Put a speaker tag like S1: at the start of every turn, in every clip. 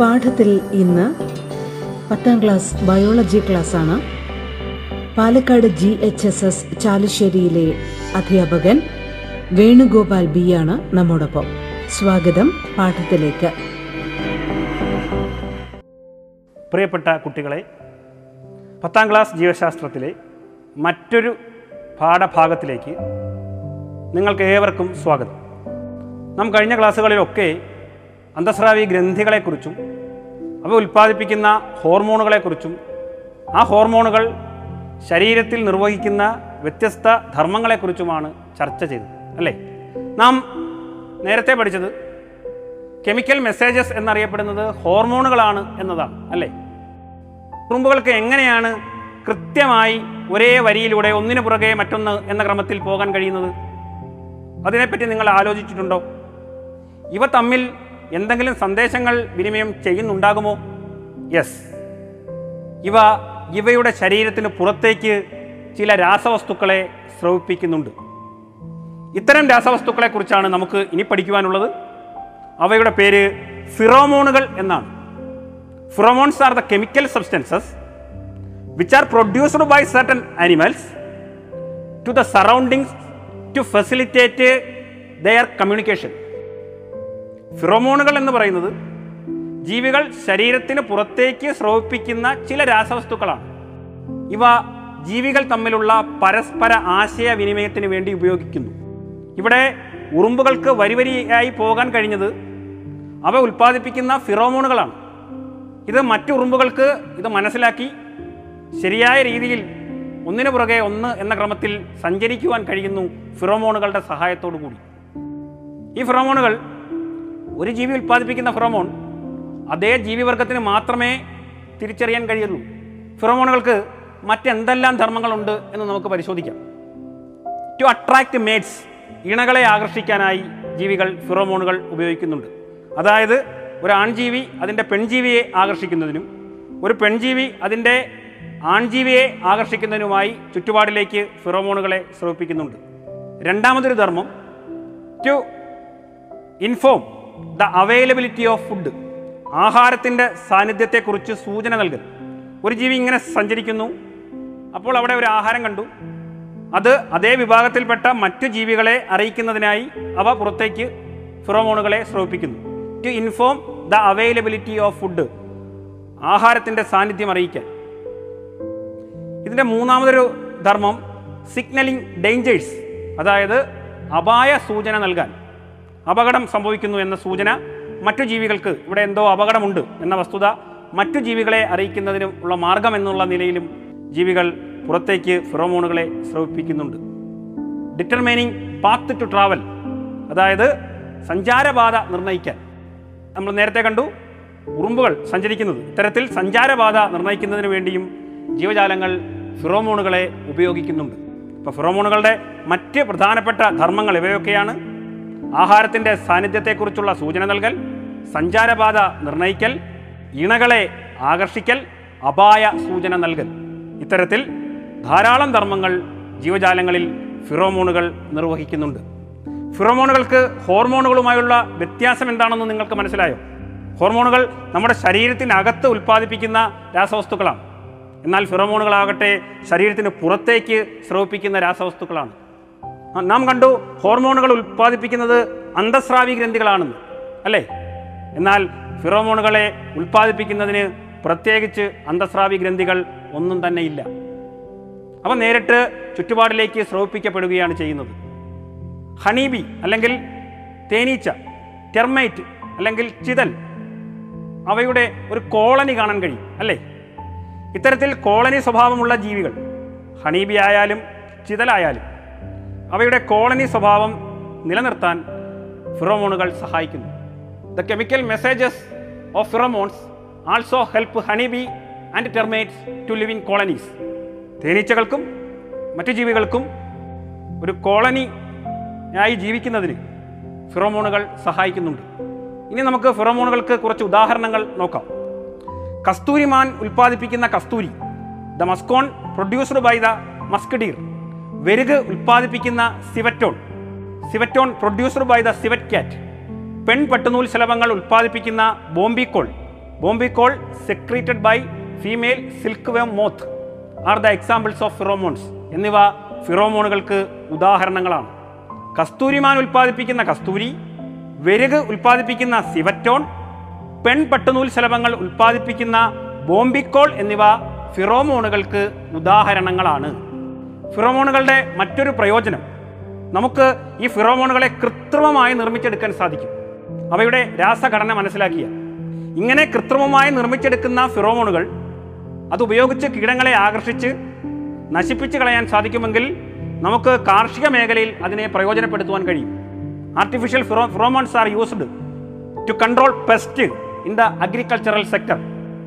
S1: പാഠത്തിൽ ഇന്ന് പത്താം ക്ലാസ് ബയോളജി ക്ലാസ് ആണ് Palakkad G H S S ചാലുശ്ശേരിയിലെ അധ്യാപകൻ വേണുഗോപാൽ ബി ആണ് നമ്മോടൊപ്പം. സ്വാഗതം പാഠത്തിലേക്ക്.
S2: പ്രിയപ്പെട്ട കുട്ടികളെ പത്താം ക്ലാസ് ജീവശാസ്ത്രത്തിലെ മറ്റൊരു പാഠഭാഗത്തിലേക്ക് നിങ്ങൾക്ക് ഏവർക്കും സ്വാഗതം. നാം കഴിഞ്ഞ ക്ലാസ്സുകളിലൊക്കെ അന്തസ്രാവി ഗ്രന്ഥികളെക്കുറിച്ചും അവ ഉൽപ്പാദിപ്പിക്കുന്ന ഹോർമോണുകളെക്കുറിച്ചും ആ ഹോർമോണുകൾ ശരീരത്തിൽ നിർവഹിക്കുന്ന വ്യത്യസ്ത ധർമ്മങ്ങളെക്കുറിച്ചുമാണ് ചർച്ച ചെയ്തത് അല്ലേ? നാം നേരത്തെ പഠിച്ചത് കെമിക്കൽ മെസ്സേജസ് എന്നറിയപ്പെടുന്നത് ഹോർമോണുകളാണ് എന്നതാണ് അല്ലേ? ഉറുമ്പുകൾക്ക് എങ്ങനെയാണ് കൃത്യമായി ഒരേ വരിയിലൂടെ ഒന്നിനു പുറകെ മറ്റൊന്ന് എന്ന ക്രമത്തിൽ പോകാൻ കഴിയുന്നത്? അതിനെപ്പറ്റി നിങ്ങൾ ആലോചിച്ചിട്ടുണ്ടോ? ഇവ തമ്മിൽ എന്തെങ്കിലും സന്ദേശങ്ങൾ വിനിമയം ചെയ്യുന്നുണ്ടാകുമോ? യെസ് ഇവ ഇവയുടെ ശരീരത്തിന് പുറത്തേക്ക് ചില രാസവസ്തുക്കളെ സ്രവിപ്പിക്കുന്നുണ്ട്. ഇത്തരം രാസവസ്തുക്കളെക്കുറിച്ചാണ് നമുക്ക് ഇനി പഠിക്കുവാനുള്ളത്. അവയുടെ പേര് ഫിറോമോണുകൾ എന്നാണ്. Pheromones are the chemical substances which are produced by certain animals to the surroundings to facilitate their communication ഫിറോമോണുകൾ എന്ന് പറയുന്നത് ജീവികൾ ശരീരത്തിന് പുറത്തേക്ക് സ്രവിപ്പിക്കുന്ന ചില രാസവസ്തുക്കളാണ്. ഇവ ജീവികൾ തമ്മിലുള്ള പരസ്പര ആശയവിനിമയത്തിന് വേണ്ടി ഉപയോഗിക്കുന്നു. ഇവിടെ ഉറുമ്പുകൾക്ക് വരിവരിയായി പോകാൻ കഴിഞ്ഞത് അവ ഉൽപ്പാദിപ്പിക്കുന്ന ഫിറോമോണുകളാണ്. ഇത് മറ്റു ഉറുമ്പുകൾക്ക് ഇത് മനസ്സിലാക്കി ശരിയായ രീതിയിൽ ഒന്നിനു പുറകെ ഒന്ന് എന്ന ക്രമത്തിൽ സഞ്ചരിക്കുവാൻ കഴിയുന്നു ഫിറോമോണുകളുടെ സഹായത്തോടു കൂടി ഈ ഫിറോമോണുകൾ ഒരു ജീവി ഉൽപ്പാദിപ്പിക്കുന്ന ഫിറോമോൺ അതേ ജീവിവർഗത്തിന് മാത്രമേ തിരിച്ചറിയാൻ കഴിയുള്ളൂ. ഫിറോമോണുകൾക്ക് മറ്റെന്തെല്ലാം ധർമ്മങ്ങളുണ്ട് എന്ന് നമുക്ക് പരിശോധിക്കാം. ടു അട്രാക്ട് മേറ്റ്സ് ഇണകളെ ആകർഷിക്കാനായി ജീവികൾ ഫിറോമോണുകൾ ഉപയോഗിക്കുന്നുണ്ട്. അതായത് ഒരു ആൺജീവി അതിന്റെ പെൺജീവിയെ ആകർഷിക്കുന്നതിനും ഒരു പെൺജീവി അതിന്റെ ആൺജീവിയെ ആകർഷിക്കുന്നതിനുമായി ചുറ്റുപാടിലേക്ക് ഫിറോമോണുകളെ സ്രവിപ്പിക്കുന്നുണ്ട് രണ്ടാമതൊരു ധർമ്മം to inform the availability of food. ആഹാരത്തിന്റെ സാന്നിധ്യത്തെക്കുറിച്ച് സൂചന നൽകുന്നു ഒരു ജീവി ഇങ്ങനെ സഞ്ചരിക്കുന്നു. അപ്പോൾ അവിടെ ഒരു ആഹാരം കണ്ടു. അത് അതേ വിഭാഗത്തിൽപ്പെട്ട മറ്റു ജീവികളെ അറിയിക്കുന്നതിനായി അവ പുറത്തേക്ക് ഫിറോമോണുകളെ സ്രവിപ്പിക്കുന്നു to inform the availability of food. ആഹാരത്തിന്റെ സാന്നിധ്യം അറിയിക്കാൻ. ഇതിന്റെ മൂന്നാമതൊരു ധർമ്മം സിഗ്നലിംഗ് ഡേഞ്ചേഴ്സ്. അതായത് അപായ സൂചന നൽകാൻ. അപകടം സംഭവിക്കുന്നു എന്ന സൂചന മറ്റു ജീവികൾക്ക് ഇവിടെ എന്തോ അപകടമുണ്ട് എന്ന വസ്തുത മറ്റു ജീവികളെ അറിയിക്കുന്നതിനും ഉള്ള മാർഗം എന്നുള്ള നിലയിലും ജീവികൾ പുറത്തേക്ക് ഫിറോമോണുകളെ സ്രവിപ്പിക്കുന്നുണ്ട്. ഡിറ്റർമൈനിങ് പാത്ത് ടു ട്രാവൽ അതായത് സഞ്ചാരപാത നിർണയിക്കാൻ നമ്മൾ നേരത്തെ കണ്ടു ഉറുമ്പുകൾ സഞ്ചരിക്കുന്നത്. ഇത്തരത്തിൽ സഞ്ചാരപാത നിർണയിക്കുന്നതിന് വേണ്ടിയും ജീവജാലങ്ങൾ ഫിറോമോണുകളെ ഉപയോഗിക്കുന്നുണ്ട്. ഇപ്പോൾ ഫിറോമോണുകളുടെ മറ്റ് പ്രധാനപ്പെട്ട ധർമ്മങ്ങൾ ഇവയൊക്കെയാണ്. ആഹാരത്തിന്റെ സാന്നിധ്യത്തെക്കുറിച്ചുള്ള സൂചന നൽകൽ സഞ്ചാരബാധ നിർണയിക്കൽ ഇണകളെ ആകർഷിക്കൽ അപായ സൂചന നൽകൽ. ഇത്തരത്തിൽ ധാരാളം ധർമ്മങ്ങൾ ജീവജാലങ്ങളിൽ ഫിറോമോണുകൾ നിർവഹിക്കുന്നുണ്ട്. ഫിറോമോണുകൾക്ക് ഹോർമോണുകളുമായുള്ള വ്യത്യാസം എന്താണെന്ന് നിങ്ങൾക്ക് മനസ്സിലായോ? ഹോർമോണുകൾ നമ്മുടെ ശരീരത്തിനകത്ത് ഉൽപ്പാദിപ്പിക്കുന്ന രാസവസ്തുക്കളാണ്. എന്നാൽ ഫിറോമോണുകളാകട്ടെ ശരീരത്തിന് പുറത്തേക്ക് സ്രവിപ്പിക്കുന്ന രാസവസ്തുക്കളാണ്. നാം കണ്ടു ഹോർമോണുകൾ ഉൽപ്പാദിപ്പിക്കുന്നത് അന്തസ്രാവി ഗ്രന്ഥികളാണെന്ന് അല്ലേ? എന്നാൽ ഫിറോമോണുകളെ ഉൽപ്പാദിപ്പിക്കുന്നതിന് പ്രത്യേകിച്ച് അന്തസ്രാവി ഗ്രന്ഥികൾ ഒന്നും തന്നെ ഇല്ല. അവ നേരിട്ട് ചുറ്റുപാടിലേക്ക് സ്രവിപ്പിക്കപ്പെടുകയാണ് ചെയ്യുന്നത്. ഹണീബി അല്ലെങ്കിൽ തേനീച്ച ടെർമൈറ്റ് അല്ലെങ്കിൽ ചിതൽ അവയുടെ ഒരു കോളനി കാണാൻ കഴിയും അല്ലേ? ഇത്തരത്തിൽ കോളനി സ്വഭാവമുള്ള ജീവികൾ ഹണീബി ആയാലും ചിതലായാലും അവയുടെ കോളനി സ്വഭാവം നിലനിർത്താൻ ഫിറോമോണുകൾ സഹായിക്കുന്നു. The chemical messages of pheromones also help honey bee and termites to live in colonies തേനീച്ചകൾക്കും മറ്റു ജീവികൾക്കും ഒരു കോളനി ആയി ജീവിക്കുന്നതിന് ഫിറോമോണുകൾ സഹായിക്കുന്നുണ്ട്. ഇനി നമുക്ക് ഫിറോമോണുകൾക്ക് കുറച്ച് ഉദാഹരണങ്ങൾ നോക്കാം. കസ്തൂരിമാൻ ഉൽപ്പാദിപ്പിക്കുന്ന കസ്തൂരി the muscone produced by the musk deer. വെരുക് ഉൽപ്പാദിപ്പിക്കുന്ന civetone. Civetone produced by the civet cat പെൺ പട്ടുനൂൽ ശലഭങ്ങൾ ഉൽപ്പാദിപ്പിക്കുന്ന bombykol. Bombykol secreted by female silkworm moth are the examples of pheromones എന്നിവ ഫിറോമോണുകൾക്ക് ഉദാഹരണങ്ങളാണ്. കസ്തൂരിമാൻ ഉൽപ്പാദിപ്പിക്കുന്ന കസ്തൂരി വെരുക് ഉൽപ്പാദിപ്പിക്കുന്ന സിവറ്റോൺ പെൺ പട്ടുനൂൽ ശലഭങ്ങൾ ഉൽപ്പാദിപ്പിക്കുന്ന ബോംബിക്കോൾ എന്നിവ ഫിറോമോണുകൾക്ക് ഉദാഹരണങ്ങളാണ്. ഫിറോമോണുകളുടെ മറ്റൊരു പ്രയോജനം നമുക്ക് ഈ ഫിറോമോണുകളെ കൃത്രിമമായി നിർമ്മിച്ചെടുക്കാൻ സാധിക്കും. അവയുടെ രാസഘടന മനസ്സിലാക്കിയ ഇങ്ങനെ കൃത്രിമമായി നിർമ്മിച്ചെടുക്കുന്ന ഫിറോമോണുകൾ അതുപയോഗിച്ച് കീടങ്ങളെ ആകർഷിച്ച് നശിപ്പിച്ച് കളയാൻ സാധിക്കുമെങ്കിൽ നമുക്ക് കാർഷിക മേഖലയിൽ അതിനെ പ്രയോജനപ്പെടുത്തുവാൻ കഴിയും. Artificial phero pheromones are used to control pest in the agricultural sector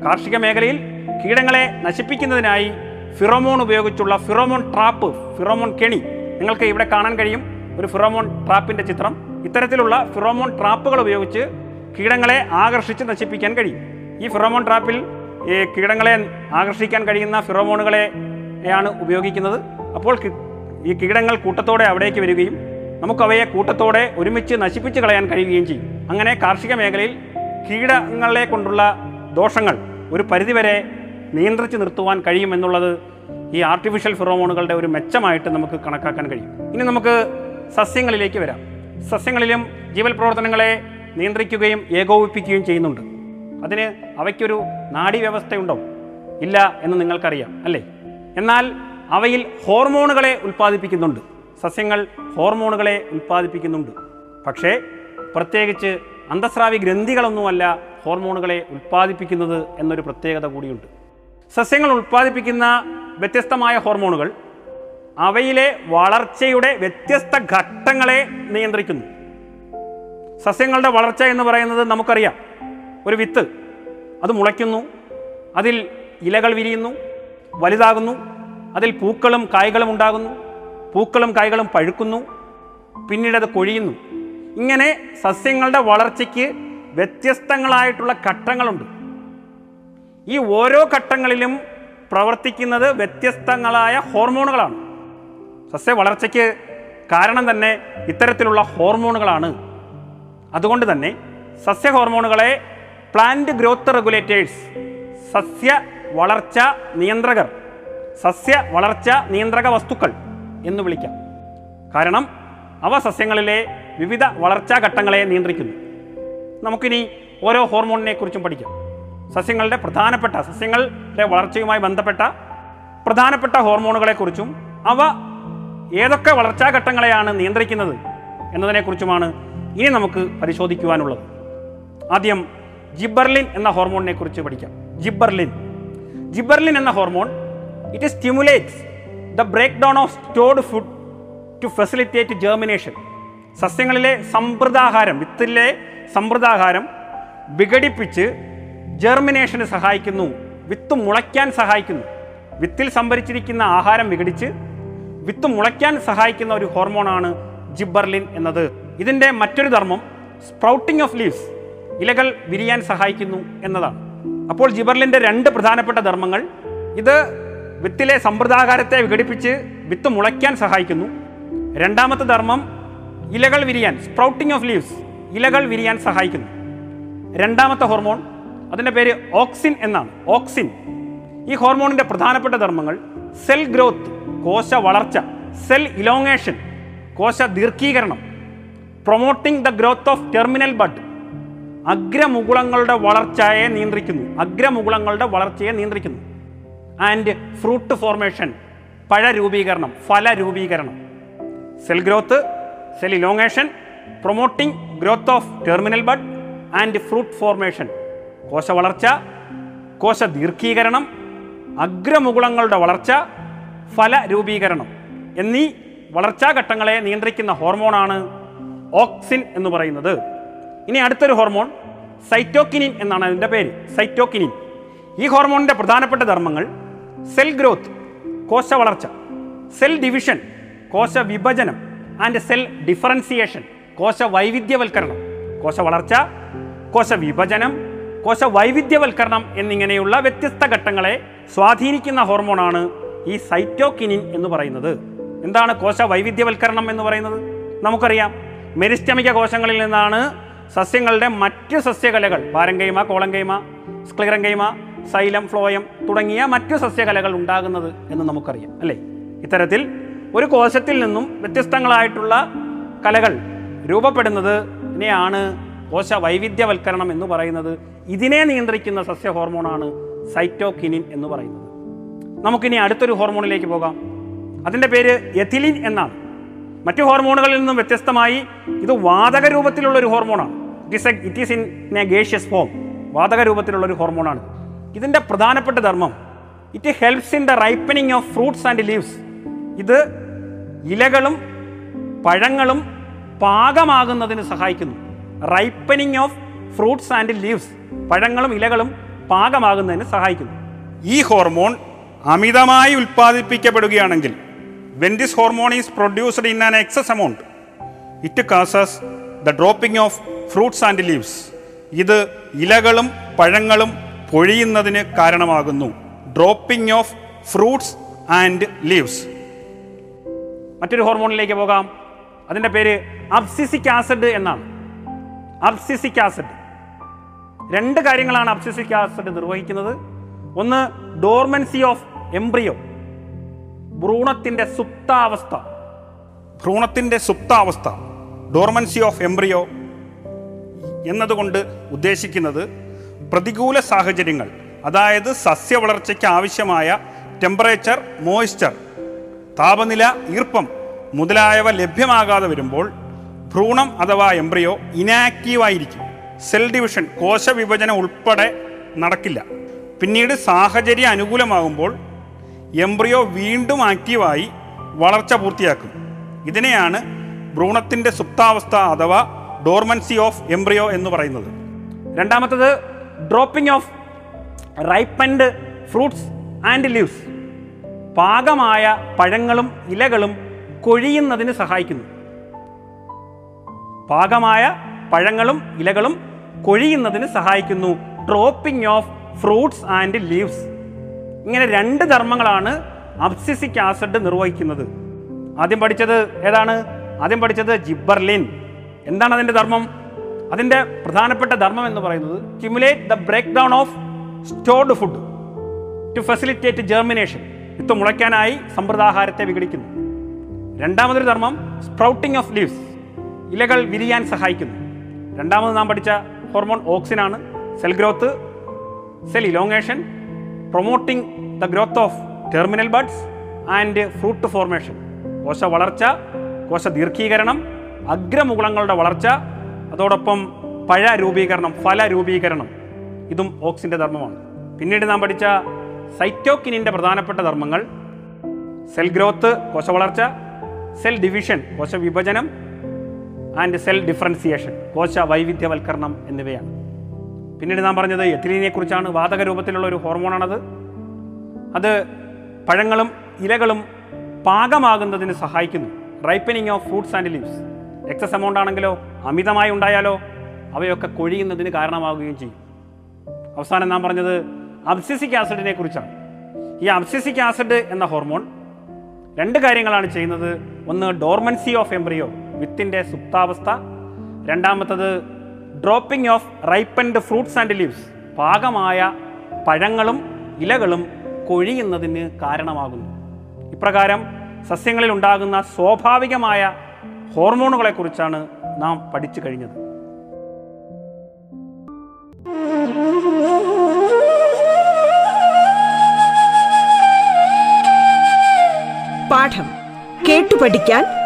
S2: കാർഷിക മേഖലയിൽ കീടങ്ങളെ നശിപ്പിക്കുന്നതിനായി ഫിറോമോൺ ഉപയോഗിച്ചുള്ള ഫിറോമോൺ ട്രാപ്പ് ഫിറോമോൺ കെണി. നിങ്ങൾക്ക് ഇവിടെ കാണാൻ കഴിയും ഒരു ഫിറോമോൺ ട്രാപ്പിന്റെ ചിത്രം. ഇത്തരത്തിലുള്ള ഫിറോമോൺ ട്രാപ്പുകൾ ഉപയോഗിച്ച് കീടങ്ങളെ ആകർഷിച്ച് നശിപ്പിക്കാൻ കഴിയും. ഈ ഫിറോമോൺ ട്രാപ്പിൽ ഈ കീടങ്ങളെ ആകർഷിക്കാൻ കഴിയുന്ന ഫിറോമോണുകളെ ആണ് ഉപയോഗിക്കുന്നത്. അപ്പോൾ ഈ കീടങ്ങൾ കൂട്ടത്തോടെ അവിടേക്ക് വരികയും നമുക്കവയെ കൂട്ടത്തോടെ ഒരുമിച്ച് നശിപ്പിച്ച് കളയാൻ കഴിയുകയും ചെയ്യും. അങ്ങനെ കാർഷിക മേഖലയിൽ കീടങ്ങളെ കൊണ്ടുള്ള ദോഷങ്ങൾ ഒരു പരിധിവരെ നിയന്ത്രിച്ച് നിർത്തുവാൻ കഴിയുമെന്നുള്ളത് ഈ ആർട്ടിഫിഷ്യൽ ഫിറോമോണുകളുടെ ഒരു മെച്ചമായിട്ട് നമുക്ക് കണക്കാക്കാൻ കഴിയും. ഇനി നമുക്ക് സസ്യങ്ങളിലേക്ക് വരാം. സസ്യങ്ങളിലും ജീവൽ പ്രവർത്തനങ്ങളെ നിയന്ത്രിക്കുകയും ഏകോപിപ്പിക്കുകയും ചെയ്യുന്നുണ്ട്. അതിന് അവയ്ക്കൊരു നാഡീവ്യവസ്ഥയുണ്ടോ? ഇല്ല എന്ന് നിങ്ങൾക്കറിയാം അല്ലേ? എന്നാൽ അവയിൽ ഹോർമോണുകളെ ഉൽപ്പാദിപ്പിക്കുന്നുണ്ട്. സസ്യങ്ങൾ ഹോർമോണുകളെ ഉൽപ്പാദിപ്പിക്കുന്നുണ്ട്. പക്ഷേ പ്രത്യേകിച്ച് അന്തസ്രാവി ഗ്രന്ഥികളൊന്നുമല്ല ഹോർമോണുകളെ ഉൽപ്പാദിപ്പിക്കുന്നത് എന്നൊരു പ്രത്യേകത കൂടിയുണ്ട്. സസ്യങ്ങൾ ഉൽപ്പാദിപ്പിക്കുന്ന വ്യത്യസ്തമായ ഹോർമോണുകൾ അവയിലെ വളർച്ചയുടെ വ്യത്യസ്ത ഘട്ടങ്ങളെ നിയന്ത്രിക്കുന്നു. സസ്യങ്ങളുടെ വളർച്ച എന്ന് പറയുന്നത് നമുക്കറിയാം. ഒരു വിത്ത് അത് മുളയ്ക്കുന്നു അതിൽ ഇലകൾ വിരിയുന്നു വലുതാകുന്നു അതിൽ പൂക്കളും കായ്കളും ഉണ്ടാകുന്നു പൂക്കളും കായ്കളും പഴുക്കുന്നു പിന്നീട് അത് കൊഴിയുന്നു. ഇങ്ങനെ സസ്യങ്ങളുടെ വളർച്ചയ്ക്ക് വ്യത്യസ്തങ്ങളായിട്ടുള്ള ഘട്ടങ്ങളുണ്ട്. ഈ ഓരോ ഘട്ടങ്ങളിലും പ്രവർത്തിക്കുന്നത് വ്യത്യസ്തങ്ങളായ ഹോർമോണുകളാണ്. സസ്യ വളർച്ചയ്ക്ക് കാരണം തന്നെ ഇത്തരത്തിലുള്ള ഹോർമോണുകളാണ്. അതുകൊണ്ട് തന്നെ സസ്യ ഹോർമോണുകളെ പ്ലാന്റ് ഗ്രോത്ത് റെഗുലേറ്റേഴ്സ് സസ്യ വളർച്ച നിയന്ത്രകർ സസ്യ വളർച്ച നിയന്ത്രക വസ്തുക്കൾ എന്ന് വിളിക്കാം. കാരണം അവ സസ്യങ്ങളിലെ വിവിധ വളർച്ചാ ഘട്ടങ്ങളെ നിയന്ത്രിക്കുന്നു. നമുക്കിനി ഓരോ ഹോർമോണിനെ കുറിച്ചും പഠിക്കാം. സസ്യങ്ങളുടെ പ്രധാനപ്പെട്ട സസ്യങ്ങളുടെ വളർച്ചയുമായി ബന്ധപ്പെട്ട പ്രധാനപ്പെട്ട ഹോർമോണുകളെക്കുറിച്ചും അവ ഏതൊക്കെ വളർച്ചാ ഘട്ടങ്ങളെയാണ് നിയന്ത്രിക്കുന്നത് എന്നതിനെക്കുറിച്ചുമാണ് ഇനി നമുക്ക് പരിശോധിക്കുവാനുള്ളത്. ആദ്യം ജിബർലിൻ എന്ന ഹോർമോണിനെ കുറിച്ച് പഠിക്കാം. ജിബർലിൻ. ജിബർലിൻ എന്ന hormone it stimulates the breakdown of stored food to facilitate germination സസ്യങ്ങളിലെ സമ്പ്രദാഹാരം വിത്തിലെ സമ്പ്രദാഹാരം വിഘടിപ്പിച്ച് ജെർമിനേഷന് സഹായിക്കുന്നു. വിത്ത് മുളയ്ക്കാൻ സഹായിക്കുന്നു. വിത്തിൽ സംഭരിച്ചിരിക്കുന്ന ആഹാരം വിഘടിച്ച് വിത്ത് മുളയ്ക്കാൻ സഹായിക്കുന്ന ഒരു ഹോർമോണാണ് ജിബർലിൻ എന്നത്. ഇതിന്റെ മറ്റൊരു ധർമ്മം സ്പ്രൗട്ടിംഗ് ഓഫ് ലീവ്സ് ഇലകൾ വിരിയാൻ സഹായിക്കുന്നു എന്നതാണ്. അപ്പോൾ ജിബർലിന്റെ രണ്ട് പ്രധാനപ്പെട്ട ധർമ്മങ്ങൾ ഇത് വിത്തിലെ സമ്പ്രദാകാരത്തെ വിഘടിപ്പിച്ച് വിത്ത് മുളയ്ക്കാൻ സഹായിക്കുന്നു. രണ്ടാമത്തെ ധർമ്മം ഇലകൾ വിരിയാൻ സ്പ്രൗട്ടിംഗ് ഓഫ് ലീവ്സ് ഇലകൾ വിരിയാൻ സഹായിക്കുന്നു. രണ്ടാമത്തെ ഹോർമോൺ അതിന്റെ പേര് ഓക്സിൻ എന്നാണ്. ഓക്സിൻ. ഈ ഹോർമോണിന്റെ പ്രധാനപ്പെട്ട ധർമ്മങ്ങൾ സെൽ ഗ്രോത്ത് കോശ വളർച്ച സെൽ ഇലോങ്ങേഷൻ കോശ ദീർഘീകരണം promoting the growth of terminal bud അഗ്രമുകുളങ്ങളുടെ വളർച്ചയെ നിയന്ത്രിക്കുന്നു. അഗ്രമുകുളങ്ങളുടെ വളർച്ചയെ നിയന്ത്രിക്കുന്നു. ആൻഡ് ഫ്രൂട്ട് ഫോർമേഷൻ പഴ രൂപീകരണം ഫല രൂപീകരണം. Cell growth cell elongation promoting growth of terminal bud and fruit formation കോശ വളർച്ച കോശ ദീർഘീകരണം അഗ്രമുകുളങ്ങളുടെ വളർച്ച ഫലരൂപീകരണം എന്നീ വളർച്ചാ ഘട്ടങ്ങളെ നിയന്ത്രിക്കുന്ന ഹോർമോണാണ് ഓക്സിൻ എന്ന് പറയുന്നത്. ഇനി അടുത്തൊരു ഹോർമോൺ സൈറ്റോക്കിനിൻ എന്നാണ് അതിന്റെ പേര്. സൈറ്റോക്കിനിൻ. ഈ ഹോർമോണിന്റെ പ്രധാനപ്പെട്ട ധർമ്മങ്ങൾ സെൽ ഗ്രോത്ത് കോശ വളർച്ച സെൽ ഡിവിഷൻ കോശ വിഭജനം ആൻഡ് സെൽ ഡിഫറൻസിയേഷൻ കോശ വൈവിധ്യവൽക്കരണം കോശ വളർച്ച കോശ വിഭജനം കോശ വൈവിധ്യവൽക്കരണം എന്നിങ്ങനെയുള്ള വ്യത്യസ്ത ഘട്ടങ്ങളെ സ്വാധീനിക്കുന്ന ഹോർമോണാണ് ഈ സൈറ്റോകിനിൻ എന്ന് പറയുന്നത്. എന്താണ് കോശ വൈവിധ്യവൽക്കരണം എന്ന് പറയുന്നത്? നമുക്കറിയാം. മെരിസ്റ്റമിക കോശങ്ങളിൽ നിന്നാണ് സസ്യങ്ങളുടെ മറ്റ് സസ്യകലകൾ പാരങ്കൈമ കോളങ്കൈമ സ്ക്ലിറങ്കൈമ സൈലം ഫ്ലോയം തുടങ്ങിയ മറ്റു സസ്യകലകൾ ഉണ്ടാകുന്നത് എന്ന് നമുക്കറിയാം അല്ലേ? ഇത്തരത്തിൽ ഒരു കോശത്തിൽ നിന്നും വ്യത്യസ്തങ്ങളായിട്ടുള്ള കലകൾ രൂപപ്പെടുന്നത് ഇതിനെയാണ് കോശ വൈവിധ്യവൽക്കരണം എന്ന് പറയുന്നത്. ഇതിനെ നിയന്ത്രിക്കുന്ന സസ്യ ഹോർമോണാണ് സൈറ്റോകിനിൻ എന്ന് പറയുന്നത്. നമുക്കിനി അടുത്തൊരു ഹോർമോണിലേക്ക് പോകാം. അതിന്റെ പേര് എഥിലിൻ എന്നാണ്. മറ്റു ഹോർമോണുകളിൽ നിന്നും വ്യത്യസ്തമായി ഇത് വാതക രൂപത്തിലുള്ള ഒരു ഹോർമോണാണ്. It is a it is in a gaseous form വാതക രൂപത്തിലുള്ള ഒരു ഹോർമോണാണ്. ഇതിന്റെ പ്രധാനപ്പെട്ട ധർമ്മം it helps in the ripening of fruits and leaves ഇത് ഇലകളും പഴങ്ങളും പാകമാകുന്നതിന് സഹായിക്കുന്നു. Ripening of fruits and leaves പഴങ്ങളും ഇലകളും പാകമാകുന്നതിന് സഹായിക്കുന്നു. ഈ ഹോർമോൺ അമിതമായി ഉൽപ്പാദിപ്പിക്കപ്പെടുകയാണെങ്കിൽ when this hormone is produced in an excess amount. It causes the dropping of fruits and leaves ഇത് ഇലകളും പഴങ്ങളും പൊഴിയുന്നതിന് കാരണമാകുന്നു. Dropping of fruits and leaves മറ്റൊരു ഹോർമോണിലേക്ക് പോകാം. അതിന്റെ പേര് അബ്സിസിക് ആസിഡ് എന്നാണ്. Abscisic acid. രണ്ട് കാര്യങ്ങളാണ് അബ്സിസിക് ആസിഡ് നിർവഹിക്കുന്നത്. ഒന്ന് ഡോർമൻസി ഓഫ് എംബ്രിയോ ഭ്രൂണത്തിന്റെ സുപ്താവസ്ഥ. ഭ്രൂണത്തിന്റെ സുപ്താവസ്ഥ. ഡോർമൻസി ഓഫ് എംബ്രിയോ എന്നതുകൊണ്ട് ഉദ്ദേശിക്കുന്നത് പ്രതികൂല സാഹചര്യങ്ങൾ അതായത് സസ്യ വളർച്ചയ്ക്ക് ആവശ്യമായ ടെമ്പറേച്ചർ മോയ്സ്ചർ താപനില ഈർപ്പം മുതലായവ ലഭ്യമാകാതെ വരുമ്പോൾ ഭ്രൂണം അഥവാ എംബ്രിയോ ഇനാക്റ്റീവ് ആയിരിക്കും. സെൽ ഡിവിഷൻ കോശവിഭജനം ഉൾപ്പെടെ നടക്കില്ല. പിന്നീട് സാഹചര്യം അനുകൂലമാകുമ്പോൾ എംബ്രിയോ വീണ്ടും ആക്റ്റീവായി വളർച്ച പൂർത്തിയാക്കും. ഇതിനെയാണ് ഭ്രൂണത്തിന്റെ സുപ്താവസ്ഥ അഥവാ ഡോർമൻസി ഓഫ് എംബ്രിയോ എന്ന് പറയുന്നത്. രണ്ടാമത്തത് dropping of ripened fruits and leaves. പാകമായ പഴങ്ങളും ഇലകളും കൊഴിയുന്നതിന് സഹായിക്കുന്നു. പാകമായ പഴങ്ങളും ഇലകളും കൊഴിയുന്നതിന് സഹായിക്കുന്നു. Dropping of fruits and leaves ഇങ്ങനെ രണ്ട് ധർമ്മങ്ങളാണ് അബ്സിസിക് ആസിഡ് നിർവഹിക്കുന്നത്. ആദ്യം പഠിച്ചത് ഏതാണ്? ആദ്യം പഠിച്ചത് ജിബർലിൻ എന്താണ് അതിന്റെ ധർമ്മം? അതിന്റെ പ്രധാനപ്പെട്ട ധർമ്മം എന്ന് പറയുന്നത് stimulate the break down of stored food to facilitate germination വിത്ത് മുളയ്ക്കാനായി സമ്പ്രദാഹാരത്തെ വിഘടിക്കുന്നു. രണ്ടാമതൊരു ധർമ്മം സ്പ്രൗട്ടിംഗ് ഓഫ് ലീവ്സ് ഇലകൾ വിരിയാൻ സഹായിക്കുന്നു. രണ്ടാമത് നാം പഠിച്ച hormone ഓക്സിനാണ് cell growth cell elongation promoting the growth of terminal buds and fruit formation കോശ വളർച്ച കോശ ദീർഘീകരണം അഗ്രമുകുളങ്ങളുടെ വളർച്ച അതോടൊപ്പം പഴ രൂപീകരണം ഫല രൂപീകരണം. ഇതും ഓക്സിന്റെ ധർമ്മമാണ്. പിന്നീട് നാം പഠിച്ച സൈറ്റോക്കിനിന്റെ പ്രധാനപ്പെട്ട ധർമ്മങ്ങൾ സെൽ ഗ്രോത്ത് കോശ വളർച്ച സെൽ ഡിവിഷൻ കോശ വിഭജനം ആൻഡ് സെൽ ഡിഫറൻസിയേഷൻ കോശ വൈവിധ്യവൽക്കരണം എന്നിവയാണ്. പിന്നീട് നാം പറഞ്ഞത് എഥിലീനെ കുറിച്ചാണ് വാതക രൂപത്തിലുള്ള ഒരു ഹോർമോണാണത്. അത് പഴങ്ങളും ഇലകളും പാകമാകുന്നതിന് സഹായിക്കുന്നു. Ripening of fruits and leaves excess amount ആണെങ്കിലോ അമിതമായി ഉണ്ടായാലോ അവയൊക്കെ കൊഴിയുന്നതിന് കാരണമാവുകയും ചെയ്യും. അവസാനം നാം പറഞ്ഞത് അബ്സിസിക് ആസിഡിനെ കുറിച്ചാണ് ഈ അബ്സിസിക് ആസിഡ് എന്ന ഹോർമോൺ രണ്ട് കാര്യങ്ങളാണ് ചെയ്യുന്നത്. ഒന്ന് ഡോർമൻസി ഓഫ് എംബ്രിയോ വിത്തിന്റെ സുപ്താവസ്ഥ. രണ്ടാമത്തത് dropping of ripened fruits and leaves പാകമായ പഴങ്ങളും ഇലകളും കൊഴിയുന്നതിന് കാരണമാകുന്നു. ഇപ്രകാരം സസ്യങ്ങളിൽ ഉണ്ടാകുന്ന സ്വാഭാവികമായ ഹോർമോണുകളെക്കുറിച്ചാണ് നാം പഠിച്ചു കഴിഞ്ഞത്.
S3: പാഠം കേട്ടു പഠിക്കാൻ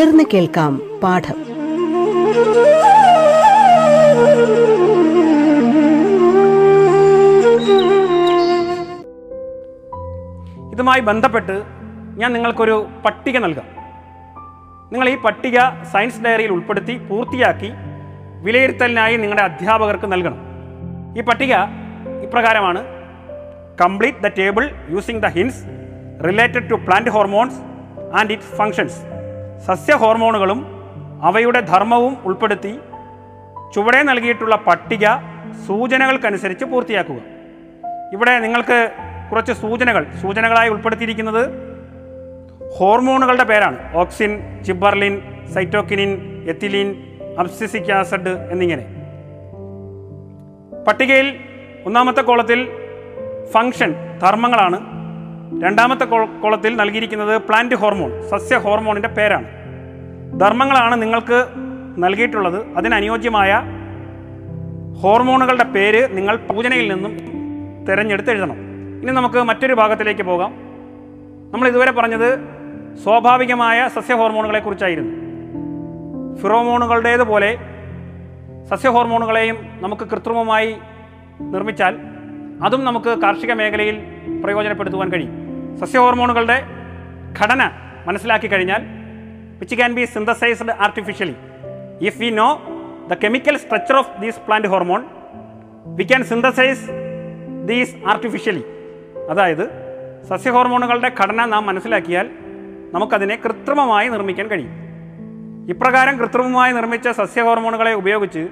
S1: തുടർന്ന് കേൾക്കാം പാഠം.
S2: ഇതുമായി ബന്ധപ്പെട്ട് ഞാൻ നിങ്ങൾക്കൊരു പട്ടിക നൽകാം. നിങ്ങൾ ഈ പട്ടിക സയൻസ് ഡയറിയിൽ ഉൾപ്പെടുത്തി പൂർത്തിയാക്കി വിലയിരുത്തലിനായി നിങ്ങളുടെ അധ്യാപകർക്ക് നൽകണം. ഈ പട്ടിക ഇപ്രകാരമാണ്. Complete the table using the hints related to plant hormones and it functions സസ്യ ഹോർമോണുകളും അവയുടെ ധർമ്മവും ഉൾപ്പെടുത്തി ചുവടെ നൽകിയിട്ടുള്ള പട്ടിക സൂചനകൾക്കനുസരിച്ച് പൂർത്തിയാക്കുക. ഇവിടെ നിങ്ങൾക്ക് കുറച്ച് സൂചനകൾ സൂചനകളായി ഉൾപ്പെടുത്തിയിരിക്കുന്നത് ഹോർമോണുകളുടെ പേരാണ്. Auxin gibberellin cytokinin ethylene abscisic acid എന്നിങ്ങനെ. പട്ടികയിൽ ഒന്നാമത്തെ കോളത്തിൽ ഫങ്ഷൻ ധർമ്മങ്ങളാണ്. രണ്ടാമത്തെ കോളത്തിൽ നൽകിയിരിക്കുന്നത് പ്ലാന്റ് ഹോർമോൺ സസ്യ ഹോർമോണിന്റെ പേരാണ്. ധർമ്മങ്ങളാണ് നിങ്ങൾക്ക് നൽകിയിട്ടുള്ളത്. അതിനനുയോജ്യമായ ഹോർമോണുകളുടെ പേര് നിങ്ങൾ പൂജനയിൽ നിന്നും തിരഞ്ഞെടുത്ത് എഴുതണം. ഇനി നമുക്ക് മറ്റൊരു ഭാഗത്തിലേക്ക് പോകാം. നമ്മൾ ഇതുവരെ പറഞ്ഞത് സ്വാഭാവികമായ സസ്യ ഹോർമോണുകളെ കുറിച്ചായിരുന്നു. ഫിറോമോണുകളുടേതുപോലെ സസ്യ ഹോർമോണുകളെയും നമുക്ക് കൃത്രിമമായി നിർമ്മിച്ചാൽ അതും നമുക്ക് കാർഷിക മേഖലയിൽ പ്രയോജനപ്പെടുത്തുവാൻ കഴിയും. സസ്യ ഹോർമോണുകളുടെ ഘടന മനസ്സിലാക്കി കഴിഞ്ഞാൽ which can be synthesized artificially if we know the chemical structure of these plant hormone we can synthesize these artificially അതായത് സസ്യ ഹോർമോണുകളുടെ ഘടന നാം മനസ്സിലാക്കിയാൽ നമുക്കതിനെ കൃത്രിമമായി നിർമ്മിക്കാൻ കഴിയും. ഇപ്രകാരം കൃത്രിമമായി നിർമ്മിച്ച സസ്യ ഹോർമോണുകളെ ഉപയോഗിച്ച്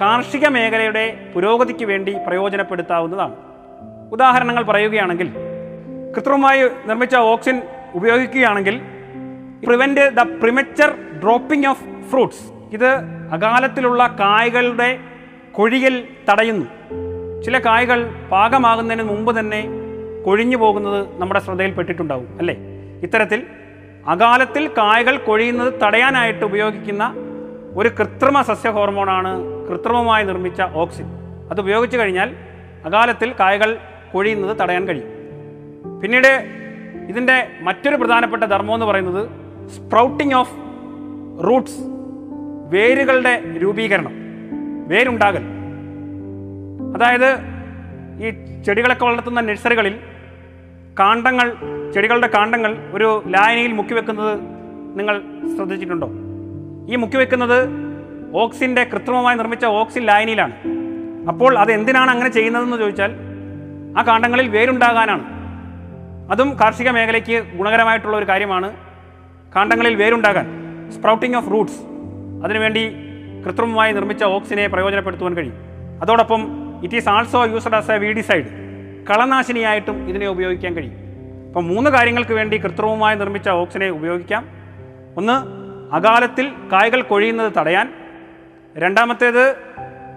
S2: കാർഷിക മേഖലയുടെ പുരോഗതിക്ക് വേണ്ടി പ്രയോജനപ്പെടുത്താവുന്നതാണ്. ഉദാഹരണങ്ങൾ പറയുകയാണെങ്കിൽ കൃത്രിമമായി നിർമ്മിച്ച ഓക്സിൻ ഉപയോഗിക്കുകയാണെങ്കിൽ prevent the premature dropping of fruits ഇത് അകാലത്തിലുള്ള കായകളുടെ കൊഴിയൽ തടയുന്നു. ചില കായകൾ പാകമാകുന്നതിന് മുമ്പ് തന്നെ കൊഴിഞ്ഞു പോകുന്നത് നമ്മുടെ ശ്രദ്ധയിൽപ്പെട്ടിട്ടുണ്ടാവും അല്ലേ? ഇത്തരത്തിൽ അകാലത്തിൽ കായകൾ കൊഴിയുന്നത് തടയാനായിട്ട് ഉപയോഗിക്കുന്ന ഒരു കൃത്രിമ സസ്യ ഹോർമോണാണ് കൃത്രിമമായി നിർമ്മിച്ച ഓക്സിൻ അത് ഉപയോഗിച്ചു കഴിഞ്ഞാൽ അകാലത്തിൽ കായകൾ കൊഴിയുന്നത് തടയാൻ കഴിയും. പിന്നീട് ഇതിന്റെ മറ്റൊരു പ്രധാനപ്പെട്ട ധർമ്മം എന്ന് പറയുന്നത് സ്പ്രൗട്ടിംഗ് ഓഫ് റൂട്ട്സ് വേരുകളുടെ രൂപീകരണം വേരുണ്ടാകൽ. അതായത് ഈ ചെടികളൊക്കെ വളർത്തുന്ന നഴ്സറികളിൽ കാണ്ടങ്ങൾ ചെടികളുടെ കാണ്ടങ്ങൾ ഒരു ലായനിയിൽ മുക്കി വെക്കുന്നത് നിങ്ങൾ ശ്രദ്ധിച്ചിട്ടുണ്ടോ? ഈ മുക്കി വെക്കുന്നത് ഓക്സിന്റെ കൃത്രിമമായി നിർമ്മിച്ച ഓക്സിൻ ലായനിയിലാണ്. അപ്പോൾ അത് എന്തിനാണ് അങ്ങനെ ചെയ്യുന്നതെന്ന് ചോദിച്ചാൽ ആ കാണ്ടങ്ങളിൽ വേരുണ്ടാകാനാണ്. അതും കാർഷിക മേഖലയ്ക്ക് ഗുണകരമായിട്ടുള്ള ഒരു കാര്യമാണ് കാണ്ടങ്ങളിൽ വേരുണ്ടാകാൻ സ്പ്രൗട്ടിംഗ് ഓഫ് റൂട്ട്സ് അതിനുവേണ്ടി കൃത്രിമമായി നിർമ്മിച്ച ഓക്സിനെ പ്രയോജനപ്പെടുത്തുവാൻ കഴിയും. അതോടൊപ്പം it is also used as a weedicide കളനാശിനിയായിട്ടും ഇതിനെ ഉപയോഗിക്കാൻ കഴിയും. അപ്പം മൂന്ന് കാര്യങ്ങൾക്ക് വേണ്ടി കൃത്രിമമായി നിർമ്മിച്ച ഓക്സിനെ ഉപയോഗിക്കാം. ഒന്ന് അകാലത്തിൽ കായ്കൾ കൊഴിയുന്നത് തടയാൻ. രണ്ടാമത്തേത്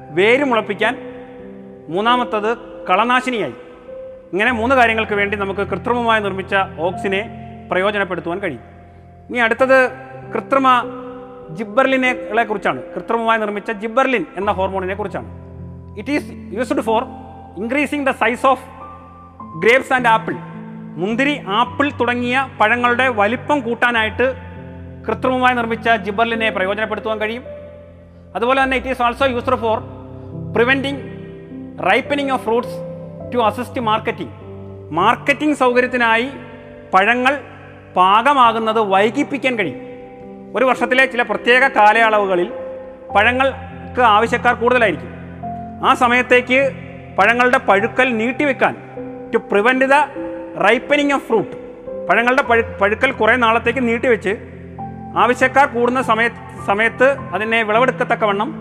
S2: വേര് മുളപ്പിക്കാൻ. മൂന്നാമത്തത് കളനാശിനിയായി. ഇങ്ങനെ മൂന്ന് കാര്യങ്ങൾക്ക് വേണ്ടി നമുക്ക് കൃത്രിമമായി നിർമ്മിച്ച ഓക്സിനെ പ്രയോജനപ്പെടുത്തുവാൻ കഴിയും. ഇനി അടുത്തത് കൃത്രിമ ജിബർലിനെ കുറിച്ചാണ്. കൃത്രിമമായി നിർമ്മിച്ച ജിബർലിൻ എന്ന ഹോർമോണിനെ കുറിച്ചാണ്. It is used for increasing the size of grapes and apple മുന്തിരി ആപ്പിൾ തുടങ്ങിയ പഴങ്ങളുടെ വലിപ്പം കൂട്ടാനായിട്ട് കൃത്രിമമായി നിർമ്മിച്ച ജിബർലിനെ പ്രയോജനപ്പെടുത്തുവാൻ കഴിയും. അതുപോലെ തന്നെ it is also used for preventing ripening of fruits to assist marketing marketing സൗകര്യത്തിനായി പഴങ്ങൾ പാകമാകുന്നത് വൈകിപ്പിക്കാൻ കഴിയും. ഒരു വർഷത്തിലെ ചില പ്രത്യേക കാലയളവുകളിൽ പഴങ്ങൾക്ക് ആവശ്യക്കാർ കൂടുതലായിരിക്കും. ആ സമയത്തേക്ക് പഴങ്ങളുടെ പഴുക്കൽ നീട്ടിവെക്കാൻ to prevent the ripening of fruit പഴങ്ങളുടെ പഴു പഴുക്കൽ കുറേ നാളത്തേക്ക് നീട്ടിവെച്ച് ആവശ്യക്കാർ കൂടുന്ന സമയ സമയത്ത് അതിനെ വിളവെടുക്കത്തക്കവണ്ണം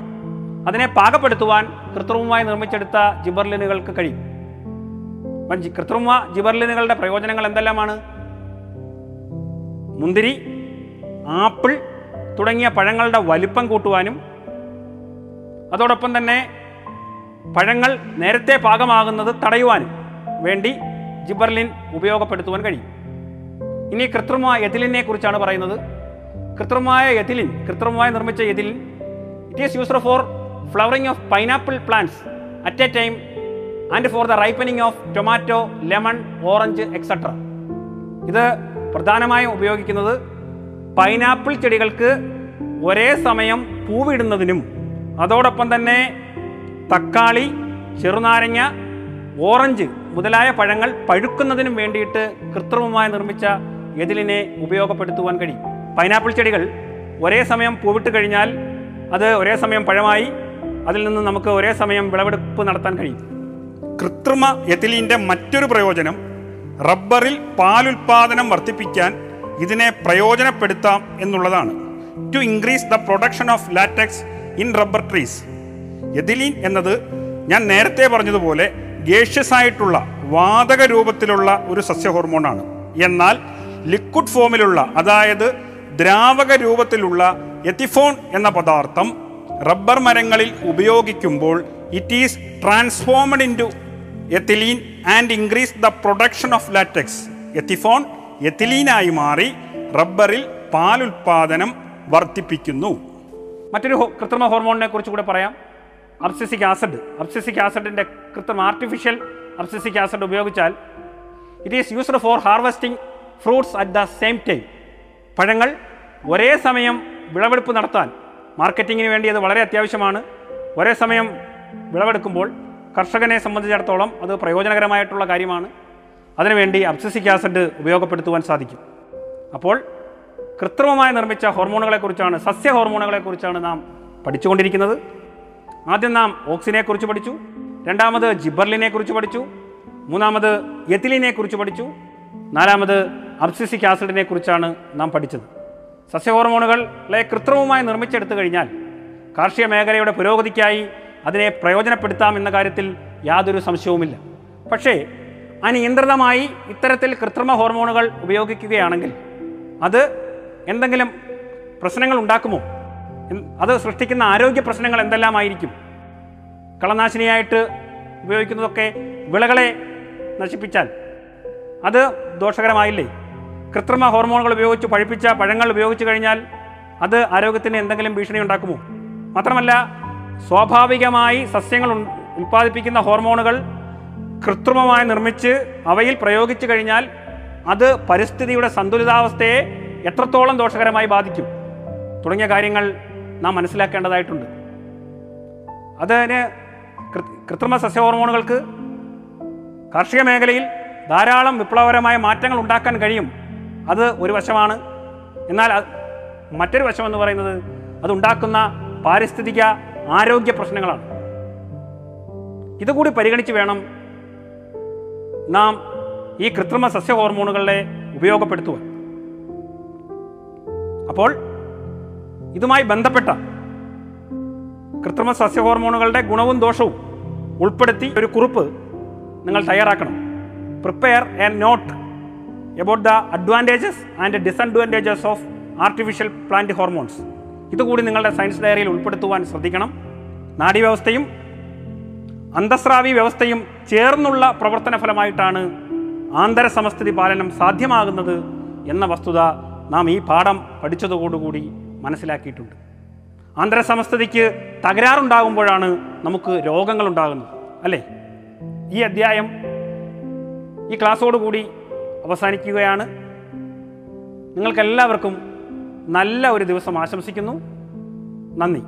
S2: അതിനെ പാകപ്പെടുത്തുവാൻ കൃത്രിമമായി നിർമ്മിച്ചെടുത്ത ജിബർലിനുകൾക്ക് കഴിയും. കൃത്രിമ ജിബർലിനുകളുടെ പ്രയോജനങ്ങൾ എന്തെല്ലാമാണ്? മുന്തിരി ആപ്പിൾ തുടങ്ങിയ പഴങ്ങളുടെ വലിപ്പം കൂട്ടുവാനും അതോടൊപ്പം തന്നെ പഴങ്ങൾ നേരത്തെ പാകമാകുന്നത് തടയുവാനും വേണ്ടി ജിബർലിൻ ഉപയോഗപ്പെടുത്തുവാൻ കഴിയും. ഇനി കൃത്രിമ എഥിലിനെ കുറിച്ചാണ് പറയുന്നത്. കൃത്രിമമായ എഥിലിൻ കൃത്രിമമായി നിർമ്മിച്ച ethylene it is used for flowering of pineapple plants at a time and for the ripening of tomato lemon orange etcetera ഇത് പ്രധാനമായും ഉപയോഗിക്കുന്നത് പൈനാപ്പിൾ ചെടികൾക്ക് ഒരേ സമയം പൂവിടുന്നതിനും അതോടൊപ്പം തന്നെ തക്കാളി ചെറുനാരങ്ങ ഓറഞ്ച് മുതലായ പഴങ്ങൾ പഴുക്കുന്നതിനും വേണ്ടിയിട്ട് കൃത്രിമമായി നിർമ്മിച്ച എതിലിനെ ഉപയോഗപ്പെടുത്തുവാൻ കഴിയും. പൈനാപ്പിൾ ചെടികൾ ഒരേ സമയം പൂവിട്ട് കഴിഞ്ഞാൽ അത് ഒരേ സമയം പഴമായി അതിൽ നിന്ന് നമുക്ക് ഒരേ സമയം വിളവെടുപ്പ് നടത്താൻ കഴിയും.
S4: കൃത്രിമ എഥിലീന്റെ മറ്റൊരു പ്രയോജനം റബ്ബറിൽ പാലുൽപാദനം വർദ്ധിപ്പിക്കാൻ ഇതിനെ പ്രയോജനപ്പെടുത്താം എന്നുള്ളതാണ്. To increase the production of latex in rubber trees ethylene എന്നത് ഞാൻ നേരത്തെ പറഞ്ഞതുപോലെ ഗേഷ്യസ് ആയിട്ടുള്ള വാതക രൂപത്തിലുള്ള ഒരു സസ്യ ഹോർമോണാണ് എന്നാൽ ലിക്വിഡ് ഫോമിലുള്ള അതായത് ദ്രാവക രൂപത്തിലുള്ള എത്തിഫോൺ എന്ന പദാർത്ഥം റബ്ബർ മരങ്ങളിൽ ഉപയോഗിക്കുമ്പോൾ it is transformed in to ethylene and increase the production of latex ethephon എത്തിലീനായി മാറി റബ്ബറിൽ പാലുൽപാദനം വർദ്ധിപ്പിക്കുന്നു.
S2: മറ്റൊരു കൃത്രിമ ഹോർമോണിനെ കുറിച്ച് കൂടെ പറയാം. Abscisic acid. അബ്സിസിക് ആസിഡിന്റെ കൃത്രിമ ആർട്ടിഫിഷ്യൽ അബ്സിസിക് ആസിഡ് ഉപയോഗിച്ചാൽ it is used for harvesting fruits at the same time പഴങ്ങൾ ഒരേ സമയം വിളവെടുപ്പ് നടത്താൻ മാർക്കറ്റിങ്ങിന് വേണ്ടി അത് വളരെ അത്യാവശ്യമാണ്. ഒരേ സമയം വിളവെടുക്കുമ്പോൾ കർഷകനെ സംബന്ധിച്ചിടത്തോളം അത് പ്രയോജനകരമായിട്ടുള്ള കാര്യമാണ്. അതിനുവേണ്ടി അബ്സിസിക് ആസിഡ് ഉപയോഗപ്പെടുത്തുവാൻ സാധിക്കും. അപ്പോൾ കൃത്രിമമായി നിർമ്മിച്ച ഹോർമോണുകളെക്കുറിച്ചാണ് സസ്യ ഹോർമോണുകളെക്കുറിച്ചാണ് നാം പഠിച്ചുകൊണ്ടിരിക്കുന്നത്. ആദ്യം നാം ഓക്സിനെക്കുറിച്ച് പഠിച്ചു രണ്ടാമത് ജിബർലിനെ കുറിച്ച് പഠിച്ചു മൂന്നാമത് എത്തിലിനെ കുറിച്ച് പഠിച്ചു നാലാമത് അബ്സിസിക് ആസിഡിനെ കുറിച്ചാണ് നാം പഠിച്ചത്. സസ്യ ഹോർമോണുകളെ കൃത്രിമമായി നിർമ്മിച്ചെടുത്തു കഴിഞ്ഞാൽ കാർഷിക മേഖലയുടെ പുരോഗതിക്കായി അതിനെ പ്രയോജനപ്പെടുത്താം എന്ന കാര്യത്തിൽ യാതൊരു സംശയവുമില്ല. പക്ഷേ അനിയന്ത്രിതമായി ഇത്തരത്തിൽ കൃത്രിമ ഹോർമോണുകൾ ഉപയോഗിക്കുകയാണെങ്കിൽ അത് എന്തെങ്കിലും പ്രശ്നങ്ങൾ ഉണ്ടാക്കുമോ? അത് സൃഷ്ടിക്കുന്ന ആരോഗ്യ പ്രശ്നങ്ങൾ എന്തെല്ലാമായിരിക്കും? കളനാശിനിയായിട്ട് ഉപയോഗിക്കുന്നതൊക്കെ വിളകളെ നശിപ്പിച്ചാൽ അത് ദോഷകരമായില്ലേ? കൃത്രിമ ഹോർമോണുകൾ ഉപയോഗിച്ച് പഴുപ്പിച്ച പഴങ്ങൾ ഉപയോഗിച്ച് കഴിഞ്ഞാൽ അത് ആരോഗ്യത്തിന് എന്തെങ്കിലും ഭീഷണി ഉണ്ടാക്കുമോ? മാത്രമല്ല സ്വാഭാവികമായി സസ്യങ്ങൾ ഉൽപ്പാദിപ്പിക്കുന്ന ഹോർമോണുകൾ കൃത്രിമമായി നിർമ്മിച്ച് അവയിൽ പ്രയോഗിച്ചു കഴിഞ്ഞാൽ അത് പരിസ്ഥിതിയുടെ സന്തുലിതാവസ്ഥയെ എത്രത്തോളം ദോഷകരമായി ബാധിക്കും തുടങ്ങിയ കാര്യങ്ങൾ നാം മനസ്സിലാക്കേണ്ടതായിട്ടുണ്ട്. അതിന് കൃത്രിമ സസ്യ ഹോർമോണുകൾക്ക് കാർഷിക മേഖലയിൽ ധാരാളം വിപ്ലവകരമായ മാറ്റങ്ങൾ ഉണ്ടാക്കാൻ കഴിയും. അത് ഒരു വശമാണ്. എന്നാൽ മറ്റൊരു വശമെന്ന് പറയുന്നത് അതുണ്ടാക്കുന്ന പാരിസ്ഥിതിക ആരോഗ്യ പ്രശ്നങ്ങളാണ്. ഇതുകൂടി പരിഗണിച്ച് വേണം നാം ഈ കൃത്രിമ സസ്യ ഹോർമോണുകളെ ഉപയോഗപ്പെടുത്തുവാൻ. അപ്പോൾ ഇതുമായി ബന്ധപ്പെട്ട കൃത്രിമ സസ്യ ഹോർമോണുകളുടെ ഗുണവും ദോഷവും ഉൾപ്പെടുത്തി ഒരു കുറിപ്പ് നിങ്ങൾ തയ്യാറാക്കണം. Prepare a note about the advantages and disadvantages of artificial plant hormones ഇതുകൂടി നിങ്ങളുടെ സയൻസ് ഡയറിയിൽ ഉൾപ്പെടുത്തുവാൻ ശ്രദ്ധിക്കണം. നാഡീവ്യവസ്ഥയും അന്തസ്രാവി വ്യവസ്ഥയും ചേർന്നുള്ള പ്രവർത്തന ഫലമായിട്ടാണ് ആന്തര സമസ്ഥിതി പാലനം സാധ്യമാകുന്നത് എന്ന വസ്തുത നാം ഈ പാഠം പഠിച്ചതോടുകൂടി മനസ്സിലാക്കിയിട്ടുണ്ട്. ആന്തര സമസ്ഥിതിക്ക് തകരാറുണ്ടാകുമ്പോഴാണ് നമുക്ക് രോഗങ്ങൾ ഉണ്ടാകുന്നത് അല്ലേ? ഈ അധ്യായം ഈ ക്ലാസ്സോടുകൂടി അവസാനിക്കുകയാണ്. നിങ്ങൾക്കെല്ലാവർക്കും നല്ല ഒരു ദിവസം ആശംസിക്കുന്നു. നന്ദി.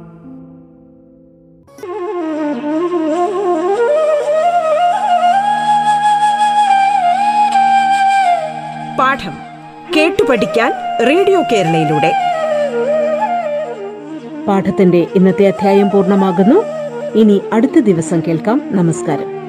S3: പാഠം കേട്ടു പഠിക്കാൻ റേഡിയോ കേരളയിലൂടെ.
S1: പാഠത്തിന്റെ ഇന്നത്തെ അധ്യായം പൂർണമാകുന്നു. ഇനി അടുത്ത ദിവസം കേൾക്കാം. നമസ്കാരം.